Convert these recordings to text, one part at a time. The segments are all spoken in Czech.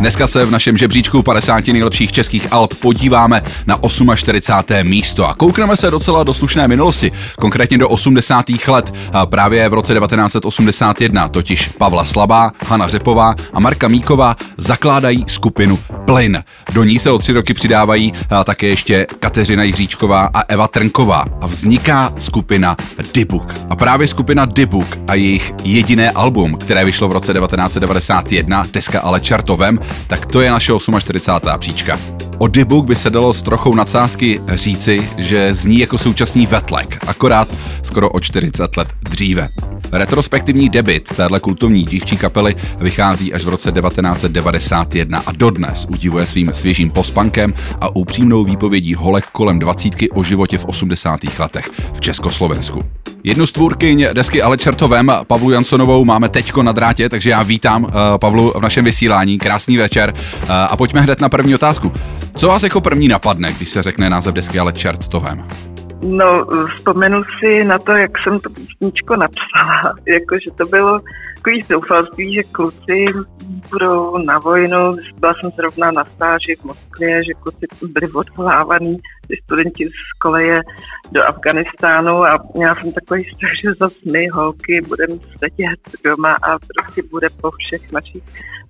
Dneska se v našem žebříčku 50 nejlepších českých alb podíváme na 48. místo a koukneme se docela do slušné minulosti, konkrétně do 80. let. Právě v roce 1981 totiž Pavla Slabá, Hana Řepová a Marka Míková zakládají skupinu Plyn. Do ní se o tři roky přidávají také ještě Kateřina Jiříčková a Eva Trnková a vzniká skupina Dibuk. A právě skupina Dibuk a jejich jediné album, které vyšlo v roce 1991, deska ale čertovem, tak to je naše 48. příčka. O Dibuk by se dalo s trochou nadsázky říci, že zní jako současný vetlek, akorát skoro o 40 let dříve. Retrospektivní debit téhle kultovní dívčí kapely vychází až v roce 1991 a dodnes udivuje svým svěžím pospankem a upřímnou výpovědí holek kolem dvacítky o životě v 80. letech v Československu. Jednu z tvůrkyň desky Ale Čertovem, Pavlu Jansonovou, máme teďko na drátě, takže já vítám uh, Pavlu v našem vysílání. Krásný večer. Uh, a pojďme hned na první otázku. Co vás jako první napadne, když se řekne název desky Ale Čertovem? No, vzpomenu si na to, jak jsem to písničko napsala. Jakože to bylo takový zoufalství, že kluci budou na vojnu. Byla jsem zrovna na stáži v Moskvě, že kluci byli odvolávaný, ty studenti z koleje do Afganistánu a měla jsem takový strach, že zase my holky budeme sedět doma a prostě bude po všech našich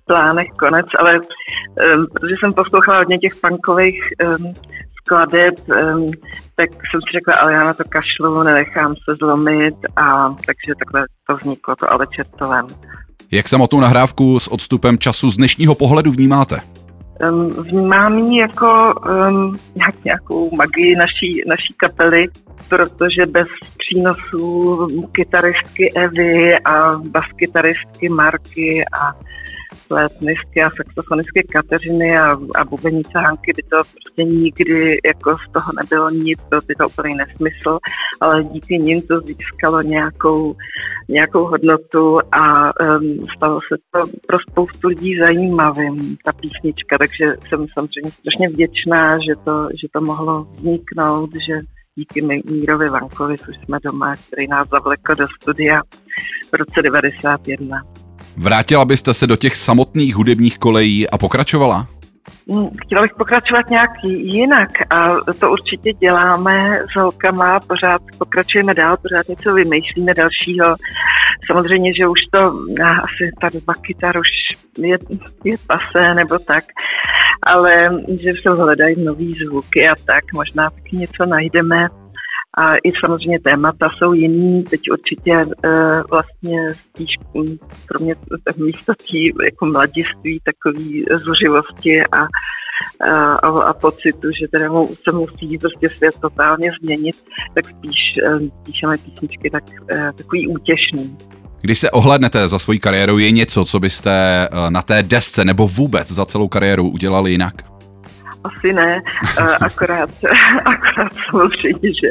plánech konec, ale um, protože jsem poslouchala hodně těch punkových um, skladeb, tak jsem si řekla, ale já na to kašlu, nenechám se zlomit a takže takhle to vzniklo, to ale čertovém. Jak samotnou nahrávku s odstupem času z dnešního pohledu vnímáte? Vnímám ji jako um, jak nějakou magii naší, naší kapely, protože bez přínosů kytaristky Evy a baskytaristky Marky a flétnistky a saxofonistky Kateřiny a, a bubenice Hanky by to prostě nikdy jako z toho nebylo nic, byl by to úplný nesmysl, ale díky nim to získalo nějakou, nějakou hodnotu a um, stalo se to pro spoustu lidí zajímavým, ta písnička, takže jsem samozřejmě strašně vděčná, že to, že to mohlo vzniknout, že díky Mírovi Vankovi, což jsme doma, který nás zavlekl do studia v roce 91. Vrátila byste se do těch samotných hudebních kolejí a pokračovala? Mm, chtěla bych pokračovat nějak jinak a to určitě děláme s holkama, pořád pokračujeme dál, pořád něco vymýšlíme dalšího. Samozřejmě, že už to asi ta doba kytar už je, je pasé nebo tak, ale že se hledají nový zvuky a tak, možná taky něco najdeme a i samozřejmě témata jsou jiný. Teď určitě uh, vlastně spíš mm, pro mě místo tý jako mladiství takový zuřivosti a, a, a pocitu, že teda se musí prostě svět totálně změnit, tak spíš uh, píšeme písničky tak, uh, takový útěšný. Když se ohlednete za svojí kariérou, je něco, co byste na té desce nebo vůbec za celou kariéru udělali jinak? Asi ne, akorát, akorát samozřejmě, že,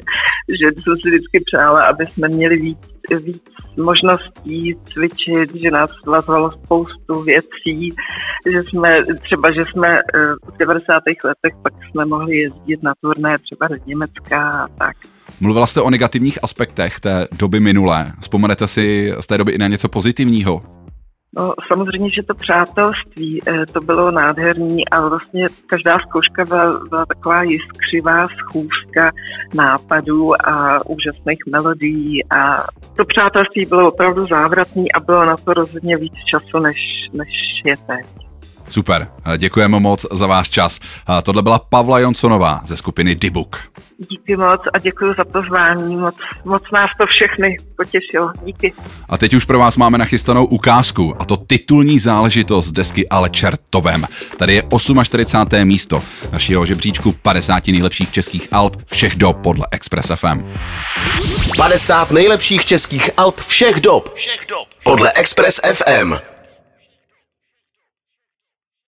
že jsem si vždycky přála, aby jsme měli víc, víc možností cvičit, že nás svazovalo spoustu věcí, že jsme třeba, že jsme e, v 90. letech pak jsme mohli jezdit na turné třeba do Německa a tak. Mluvila jste o negativních aspektech té doby minulé. Vzpomenete si z té doby i na něco pozitivního? No, samozřejmě, že to přátelství, eh, to bylo nádherný a vlastně každá zkouška byla, byla taková jiskřivá schůzka nápadů a úžasných melodií a to přátelství bylo opravdu závratný a bylo na to rozhodně víc času, než, než je teď. Super, děkujeme moc za váš čas. Tohle byla Pavla Jonsonová ze skupiny Dibuk. Díky moc a děkuji za pozvání. Moc, moc nás to všechny potěšilo. Díky. A teď už pro vás máme nachystanou ukázku, a to titulní záležitost desky Ale čertovem. Tady je 48. místo našeho žebříčku 50 nejlepších českých alb všech dob podle Express FM. 50 nejlepších českých alb všech dob. Všech dob. Podle Express FM.